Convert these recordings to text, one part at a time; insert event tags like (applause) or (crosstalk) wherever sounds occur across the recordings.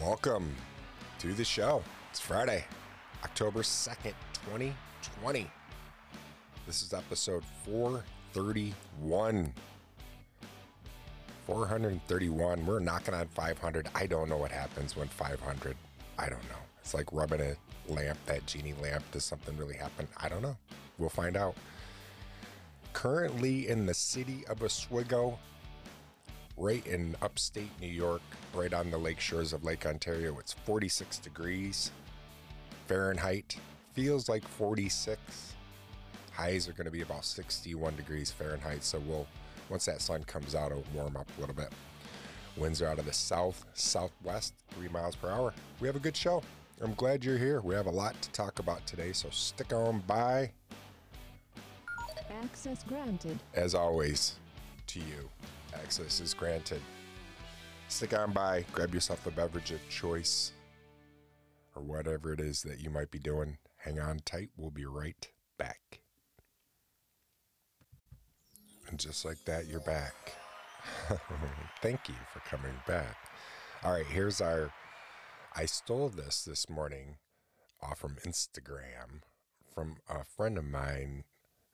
Welcome to the show. It's Friday, October 2nd, 2020. This is episode 431. 431. We're knocking on 500. I don't know what happens when 500. I don't know. It's like rubbing a lamp, that genie lamp. Does something really happen? I don't know. We'll find out. Currently in the city of Oswego, right in upstate New York, right on the lake shores of Lake Ontario. It's 46 degrees Fahrenheit. Feels like 46. Highs are going to be about 61 degrees Fahrenheit. So we'll, once that sun comes out, it'll warm up a little bit. Winds are out of the south, southwest, three miles per hour. We have a good show. I'm glad you're here. We have a lot to talk about today, so stick on by. Access granted. As always, to you, access is granted. Stick on by, grab yourself a beverage of choice, or whatever it is that you might be doing. Hang on tight. We'll be right back. And just like that, you're back. (laughs) Thank you for coming back. All right, here's our. I stole this this morning off from Instagram from a friend of mine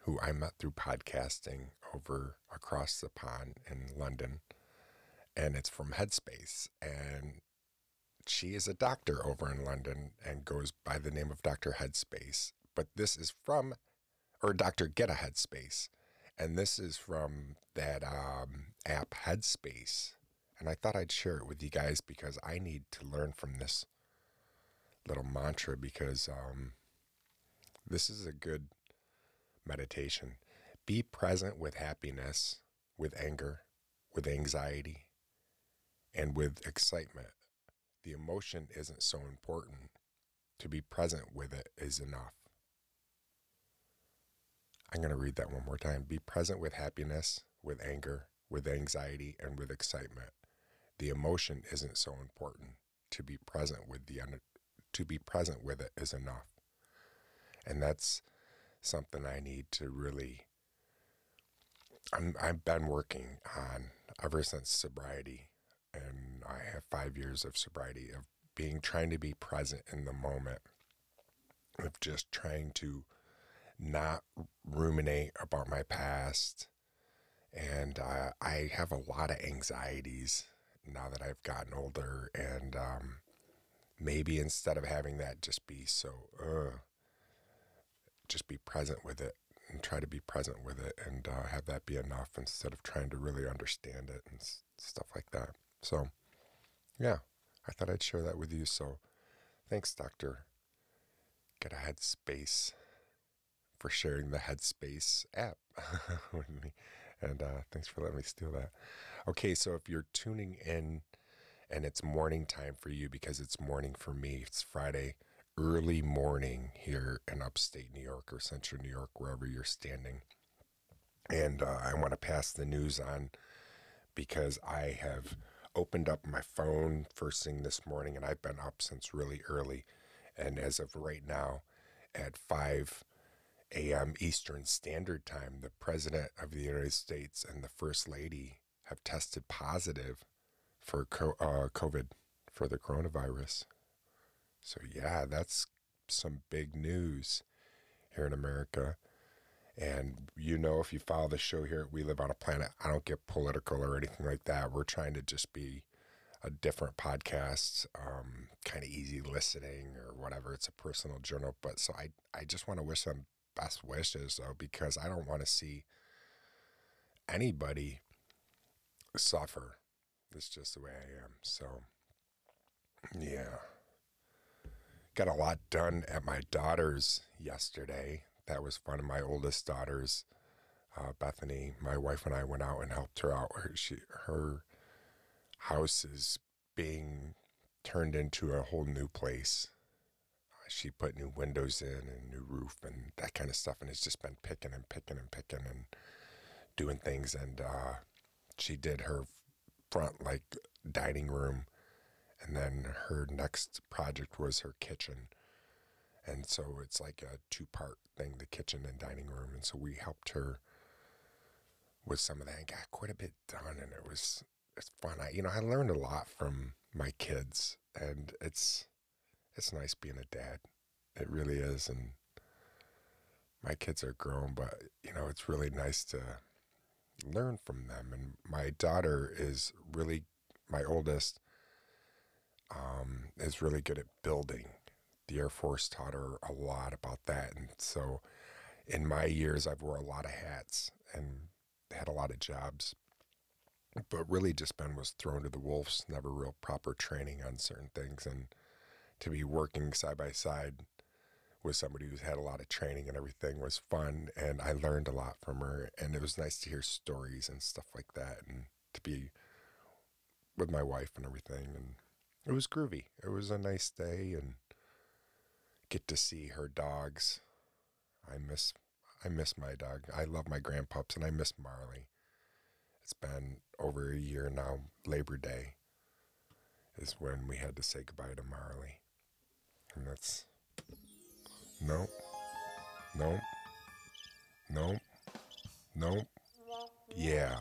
who I met through podcasting over across the pond in London. And it's from Headspace. And she is a doctor over in London and goes by the name of Dr. Headspace. But this is from, or Dr. Get a Headspace. And this is from that um, app Headspace. And I thought I'd share it with you guys because I need to learn from this little mantra because um, this is a good meditation. Be present with happiness, with anger, with anxiety, and with excitement. The emotion isn't so important. To be present with it is enough. I'm going to read that one more time. Be present with happiness, with anger, with anxiety, and with excitement. The emotion isn't so important. To be present with the to be present with it is enough. And that's something I need to really. I'm, I've been working on ever since sobriety, and I have five years of sobriety of being trying to be present in the moment, of just trying to not ruminate about my past. And uh, I have a lot of anxieties now that I've gotten older, and um, maybe instead of having that just be so, just be present with it and try to be present with it and uh, have that be enough instead of trying to really understand it and s- stuff like that. So, yeah, I thought I'd share that with you. So, thanks, Doctor. Get a headspace for sharing the Headspace app (laughs) with me. And uh, thanks for letting me steal that. Okay, so if you're tuning in and it's morning time for you because it's morning for me, it's Friday early morning here in upstate New York or central New York, wherever you're standing. And uh, I want to pass the news on because I have opened up my phone first thing this morning and I've been up since really early. And as of right now, at 5 a.m. Eastern Standard Time, the President of the United States and the First Lady have tested positive for uh, COVID, for the coronavirus. So, yeah, that's some big news here in America. And you know, if you follow the show here, we live on a planet. I don't get political or anything like that. We're trying to just be a different podcast, um, kind of easy listening or whatever. It's a personal journal. But so I, I just want to wish them best wishes though, because I don't want to see anybody suffer. It's just the way I am. So, yeah got a lot done at my daughter's yesterday. That was fun. My oldest daughter's, uh, Bethany, my wife and I went out and helped her out. Her, she, her house is being turned into a whole new place. She put new windows in and new roof and that kind of stuff. And it's just been picking and picking and picking and doing things. And uh, she did her front like dining room and then her next project was her kitchen. And so it's like a two part thing the kitchen and dining room. And so we helped her with some of that and got quite a bit done. And it was it's fun. I, you know, I learned a lot from my kids, and it's it's nice being a dad. It really is, and my kids are grown, but you know it's really nice to learn from them. And my daughter is really my oldest um, is really good at building. The Air Force taught her a lot about that, and so in my years, I've wore a lot of hats and had a lot of jobs, but really just been was thrown to the wolves. Never real proper training on certain things, and to be working side by side with somebody who's had a lot of training and everything was fun, and I learned a lot from her, and it was nice to hear stories and stuff like that, and to be with my wife and everything, and it was groovy. It was a nice day, and get to see her dogs. I miss I miss my dog. I love my grandpups, and I miss Marley. It's been over a year now. Labor Day is when we had to say goodbye to Marley, and that's no, no, no, no. Yeah.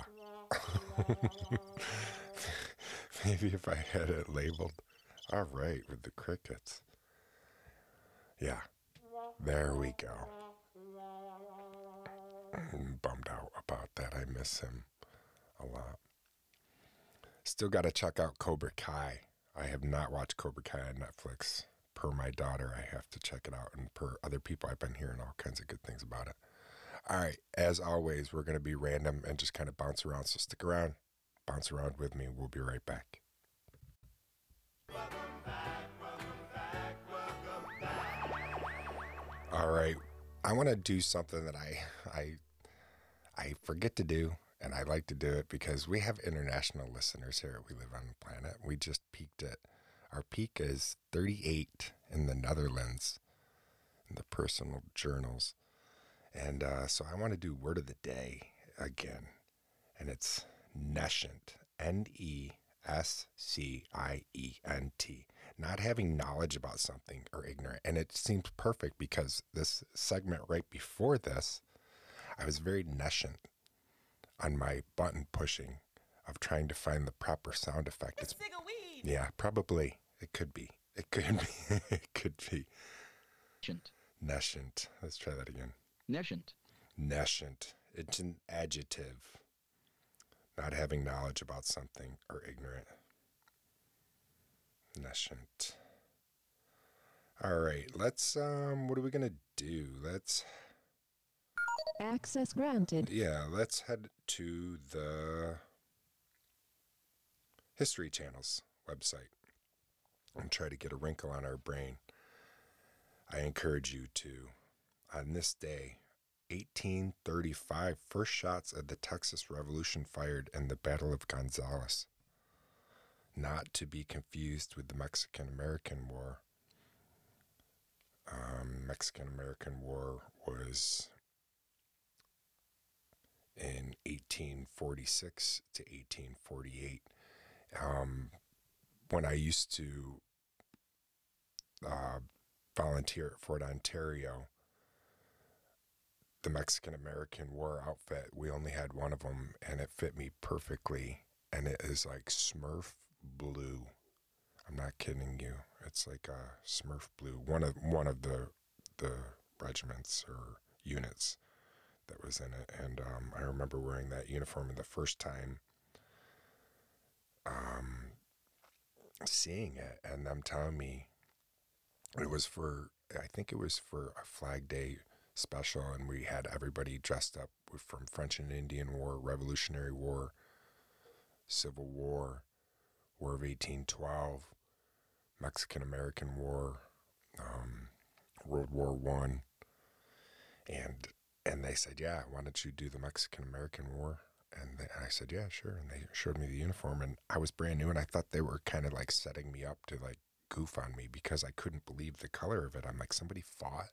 (laughs) (laughs) Maybe if I had it labeled, all right, with the crickets. Yeah, there we go. I'm bummed out about that. I miss him a lot. Still got to check out Cobra Kai. I have not watched Cobra Kai on Netflix. Per my daughter, I have to check it out. And per other people, I've been hearing all kinds of good things about it. All right, as always, we're going to be random and just kind of bounce around. So stick around, bounce around with me. We'll be right back. All right, I want to do something that I I I forget to do, and I like to do it because we have international listeners here. We live on the planet. We just peaked at our peak is 38 in the Netherlands in the personal journals. And uh, so I want to do word of the day again. And it's nescient, N E S C I E N T. Not having knowledge about something or ignorant. And it seems perfect because this segment right before this, I was very nescient on my button pushing of trying to find the proper sound effect. It's big a weed. Yeah, probably. It could be. It could be. (laughs) it could be. Nescient. Nescient. Let's try that again. Nescient. Nescient. It's an adjective. Not having knowledge about something or ignorant. Nescient. All right, let's um what are we going to do? Let's Access granted. yeah, let's head to the History Channel's website and try to get a wrinkle on our brain. I encourage you to, on this day, 1835, first shots of the Texas Revolution fired in the Battle of Gonzales. Not to be confused with the Mexican American War. Um, Mexican American War was in 1846 to 1848. Um, when I used to uh, volunteer at Fort Ontario, the Mexican American War outfit, we only had one of them and it fit me perfectly. And it is like Smurf blue. I'm not kidding you. It's like a Smurf blue. One of one of the the regiments or units that was in it. And um, I remember wearing that uniform the first time um, seeing it and them telling me it was for, I think it was for a Flag Day special, and we had everybody dressed up from French and Indian War, Revolutionary War, Civil War, War of 1812, Mexican American War, um, World War One, and and they said, "Yeah, why don't you do the Mexican American War?" And they, I said, "Yeah, sure." And they showed me the uniform, and I was brand new, and I thought they were kind of like setting me up to like goof on me because I couldn't believe the color of it. I'm like, somebody fought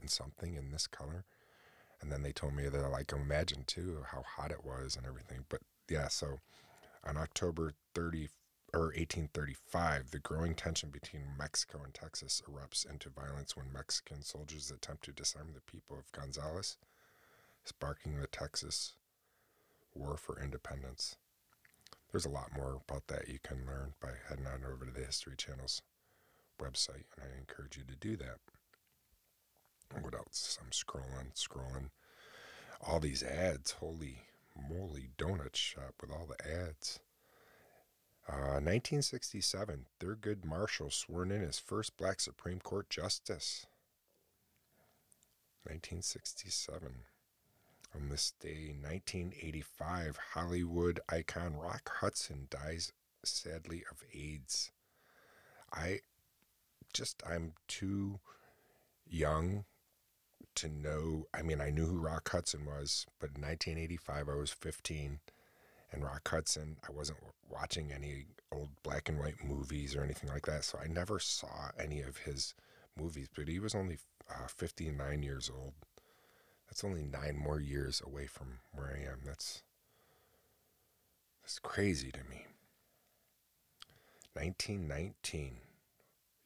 in something in this color, and then they told me that like imagine too how hot it was and everything. But yeah, so on October 30 or 1835, the growing tension between Mexico and Texas erupts into violence when Mexican soldiers attempt to disarm the people of Gonzales, sparking the Texas War for Independence. there's a lot more about that you can learn by heading on over to the History Channel's website, and I encourage you to do that. What else? I'm scrolling, scrolling. All these ads. Holy moly, donut shop with all the ads. Uh, 1967, Thurgood Marshall sworn in as first black Supreme Court justice. 1967. On this day, 1985, Hollywood icon Rock Hudson dies sadly of AIDS. I just, I'm too young to know. I mean, I knew who Rock Hudson was, but in 1985, I was 15. And Rock Hudson, I wasn't watching any old black and white movies or anything like that. So I never saw any of his movies, but he was only uh, 59 years old. That's only nine more years away from where I am. That's that's crazy to me. 1919,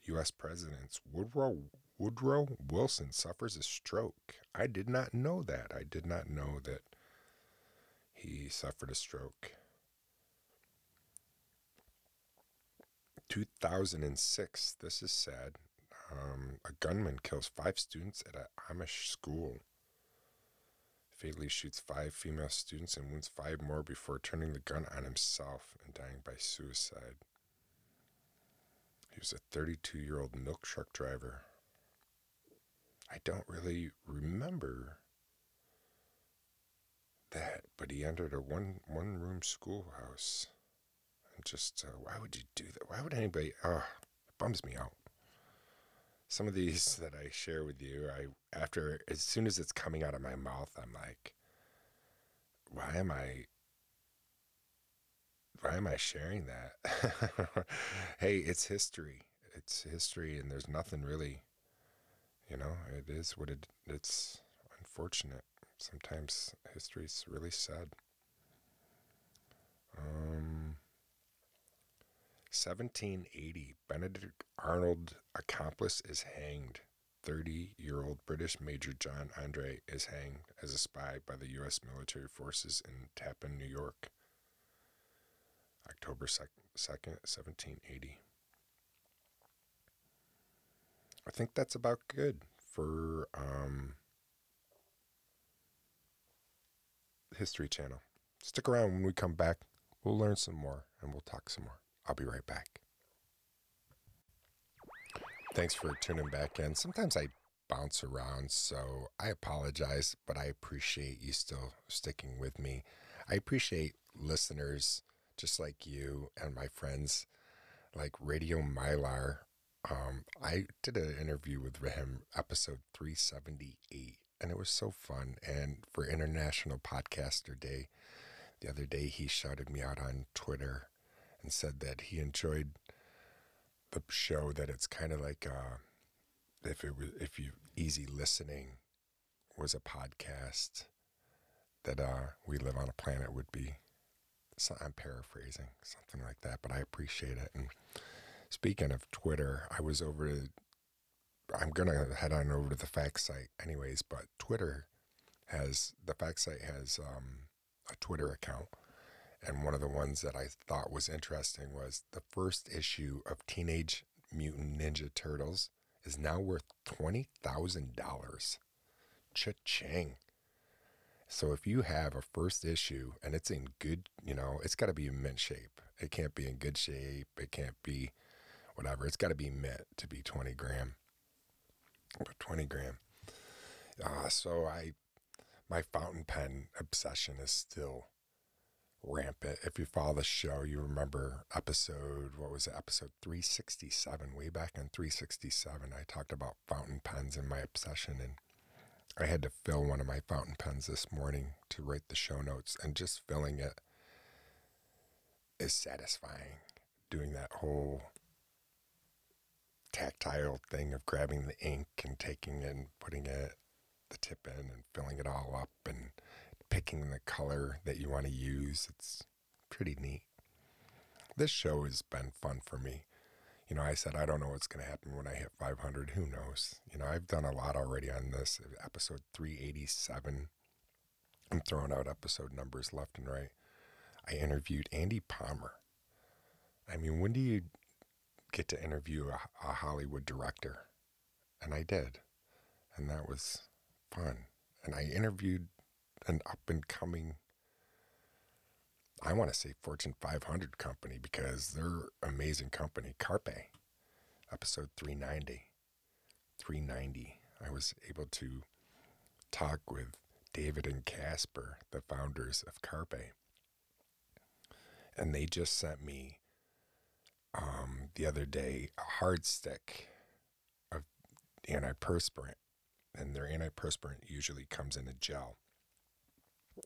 U.S. Presidents Woodrow Woodrow Wilson suffers a stroke. I did not know that. I did not know that he suffered a stroke. 2006. This is sad. Um, a gunman kills five students at an Amish school. Fatally shoots five female students and wounds five more before turning the gun on himself and dying by suicide. He was a 32 year old milk truck driver. I don't really remember that, but he entered a one one room schoolhouse. And just, uh, why would you do that? Why would anybody? Oh, it bums me out. Some of these that I share with you, I after as soon as it's coming out of my mouth, I'm like, why am I? Why am I sharing that? (laughs) hey, it's history. It's history, and there's nothing really. You know, it is what it. It's unfortunate sometimes history's really sad. Um, 1780, Benedict Arnold accomplice is hanged. 30 year old British Major John Andre is hanged as a spy by the U.S. military forces in Tappan, New York. October 2nd, 1780. I think that's about good for um, History Channel. Stick around when we come back. We'll learn some more and we'll talk some more. I'll be right back. Thanks for tuning back in. Sometimes I bounce around, so I apologize, but I appreciate you still sticking with me. I appreciate listeners just like you and my friends like Radio Mylar. Um, I did an interview with him, episode 378 and it was so fun. And for International Podcaster Day, the other day he shouted me out on Twitter and said that he enjoyed the show. That it's kind of like uh, if it was if you easy listening was a podcast that uh, we live on a planet would be. So I'm paraphrasing something like that, but I appreciate it. And speaking of Twitter, I was over to I'm gonna head on over to the fact site anyways, but Twitter has the fact site has um, a Twitter account, and one of the ones that I thought was interesting was the first issue of Teenage Mutant Ninja Turtles is now worth twenty thousand dollars. Cha-ching! So if you have a first issue and it's in good, you know, it's got to be in mint shape. It can't be in good shape. It can't be whatever. It's got to be mint to be 20 gram. 20 gram. Uh, so I, my fountain pen obsession is still rampant. If you follow the show, you remember episode, what was it, episode 367, way back in 367, I talked about fountain pens and my obsession. And I had to fill one of my fountain pens this morning to write the show notes, and just filling it is satisfying. Doing that whole tactile thing of grabbing the ink and taking it and putting it the tip in and filling it all up and picking the color that you want to use. It's pretty neat. This show has been fun for me. You know, I said I don't know what's going to happen when I hit 500. Who knows? You know, I've done a lot already on this. Uh, episode 387. I'm throwing out episode numbers left and right. I interviewed Andy Palmer. I mean, when do you get to interview a, a Hollywood director? And I did. And that was fun. And I interviewed an up and coming, I want to say Fortune 500 company because they're amazing company, Carpe, episode 390. 390. I was able to talk with David and Casper, the founders of Carpe. And they just sent me the other day a hard stick of antiperspirant. And their antiperspirant usually comes in a gel.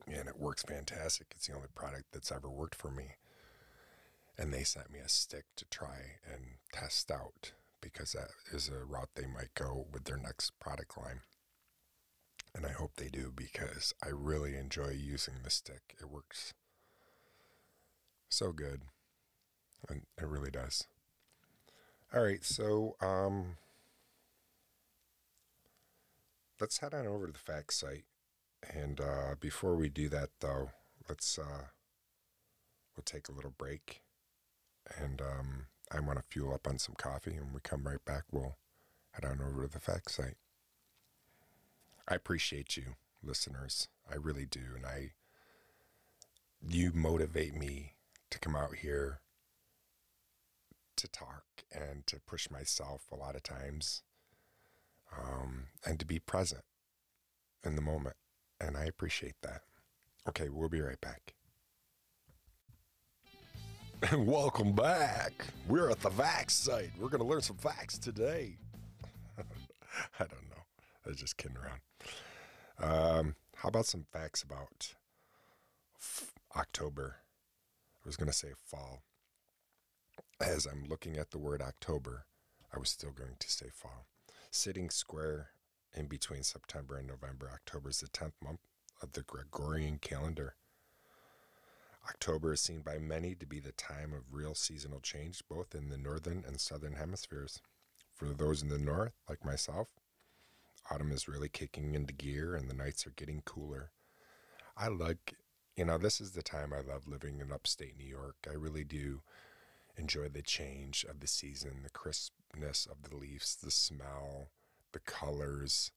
And it works fantastic. It's the only product that's ever worked for me. And they sent me a stick to try and test out because that is a route they might go with their next product line. And I hope they do because I really enjoy using the stick. It works so good. And it really does. All right, so um, let's head on over to the fact site. And uh, before we do that, though, let's uh, we'll take a little break. And um, I want to fuel up on some coffee. And when we come right back, we'll head on over to the fact site. I appreciate you, listeners. I really do. And I, you motivate me to come out here to talk and to push myself a lot of times um, and to be present in the moment. And I appreciate that. Okay, we'll be right back. And (laughs) welcome back. We're at the Vax site. We're going to learn some facts today. (laughs) I don't know. I was just kidding around. Um, how about some facts about October? I was going to say fall. As I'm looking at the word October, I was still going to say fall. Sitting square in between September and November, October is the 10th month of the Gregorian calendar. October is seen by many to be the time of real seasonal change, both in the northern and southern hemispheres. For those in the north, like myself, autumn is really kicking into gear and the nights are getting cooler. I like, you know, this is the time I love living in upstate New York. I really do enjoy the change of the season, the crispness of the leaves, the smell, the colors.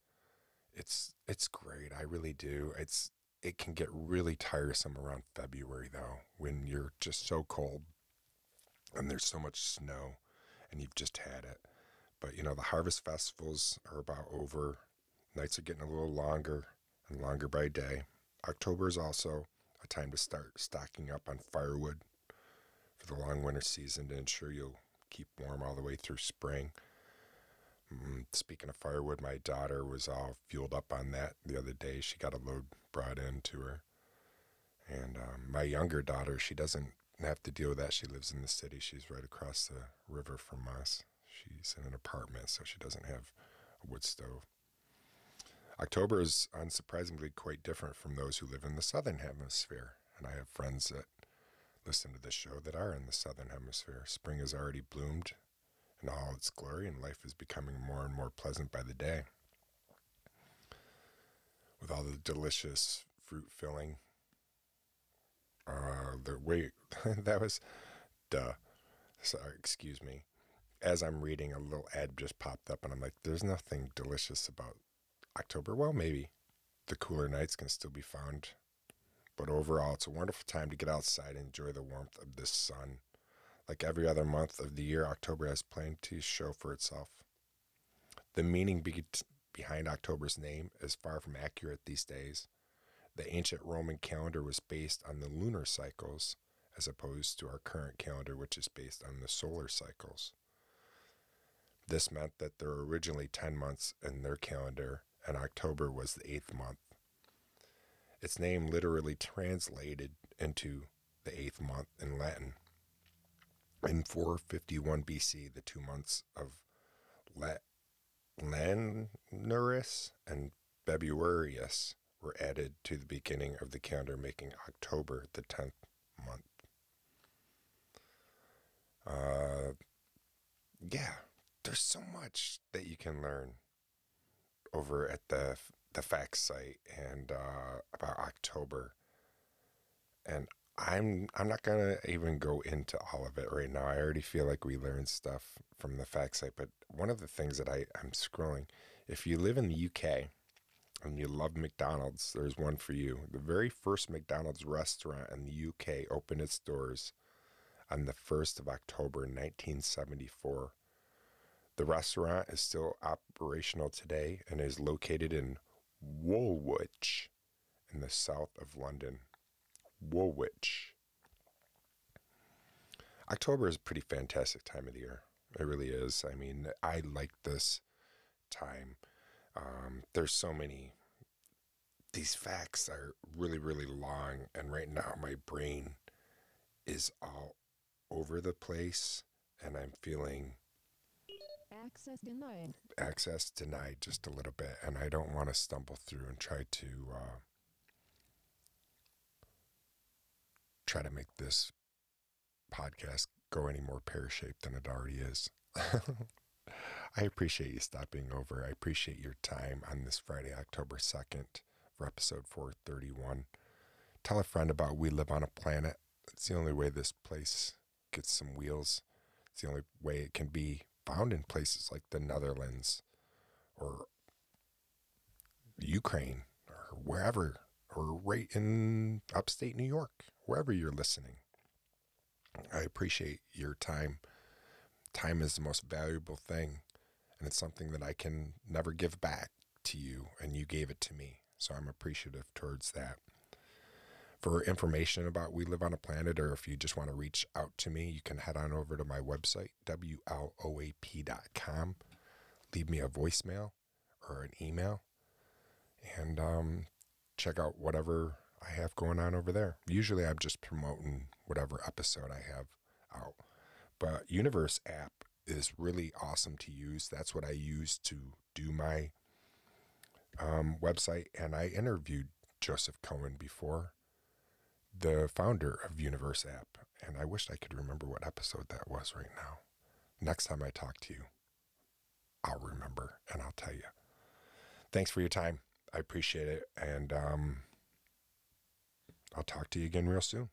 It's it's great. I really do. It's it can get really tiresome around February though, when you're just so cold and there's so much snow and you've just had it. But you know, the harvest festivals are about over. Nights are getting a little longer and longer by day. October is also a time to start stocking up on firewood for the long winter season to ensure you'll keep warm all the way through spring. Mm, speaking of firewood, my daughter was all fueled up on that the other day. She got a load brought in to her. And um, my younger daughter, she doesn't have to deal with that. She lives in the city. She's right across the river from us. She's in an apartment, so she doesn't have a wood stove. October is unsurprisingly quite different from those who live in the southern hemisphere. And I have friends that listen to this show that are in the southern hemisphere. Spring has already bloomed in all its glory, and life is becoming more and more pleasant by the day. With all the delicious fruit filling, uh, the wait, (laughs) that was, duh. Sorry, excuse me. As I'm reading, a little ad just popped up, and I'm like, "There's nothing delicious about October." Well, maybe the cooler nights can still be found, but overall, it's a wonderful time to get outside and enjoy the warmth of the sun. Like every other month of the year, October has plenty to show for itself. The meaning be- behind October's name is far from accurate these days. The ancient Roman calendar was based on the lunar cycles, as opposed to our current calendar, which is based on the solar cycles. This meant that there were originally 10 months in their calendar, and October was the eighth month. Its name literally translated into the eighth month in Latin. In 451 BC, the two months of Lanuarius and Februarius were added to the beginning of the calendar, making October the 10th month. Uh, yeah, there's so much that you can learn over at the the facts site and uh, about October. And I'm I'm not gonna even go into all of it right now. I already feel like we learned stuff from the fact site, but one of the things that I, I'm scrolling, if you live in the UK and you love McDonald's, there's one for you. The very first McDonald's restaurant in the UK opened its doors on the 1st of October 1974. The restaurant is still operational today and is located in Woolwich in the south of London. Woolwich. October is a pretty fantastic time of the year. It really is. I mean, I like this time. Um, there's so many. These facts are really, really long, and right now my brain is all over the place, and I'm feeling Access denied. access denied just a little bit, and I don't want to stumble through and try to uh, try to make this podcast go any more pear shaped than it already is. (laughs) I appreciate you stopping over. I appreciate your time on this Friday, October 2nd for episode 431. Tell a friend about We Live on a Planet. It's the only way this place gets some wheels. It's the only way it can be found in places like the Netherlands or Ukraine or wherever, or right in upstate New York, wherever you're listening. I appreciate your time. Time is the most valuable thing, and it's something that I can never give back to you, and you gave it to me. So I'm appreciative towards that. For information about We Live on a Planet, or if you just want to reach out to me, you can head on over to my website, WLOAP.com. Leave me a voicemail or an email, and um, check out whatever I have going on over there. Usually I'm just promoting whatever episode I have out. But Universe app is really awesome to use. That's what I use to do my um, website. And I interviewed Joseph Cohen before, the founder of Universe app. And I wish I could remember what episode that was right now. Next time I talk to you, I'll remember and I'll tell you. Thanks for your time. I appreciate it. And um, I'll talk to you again real soon.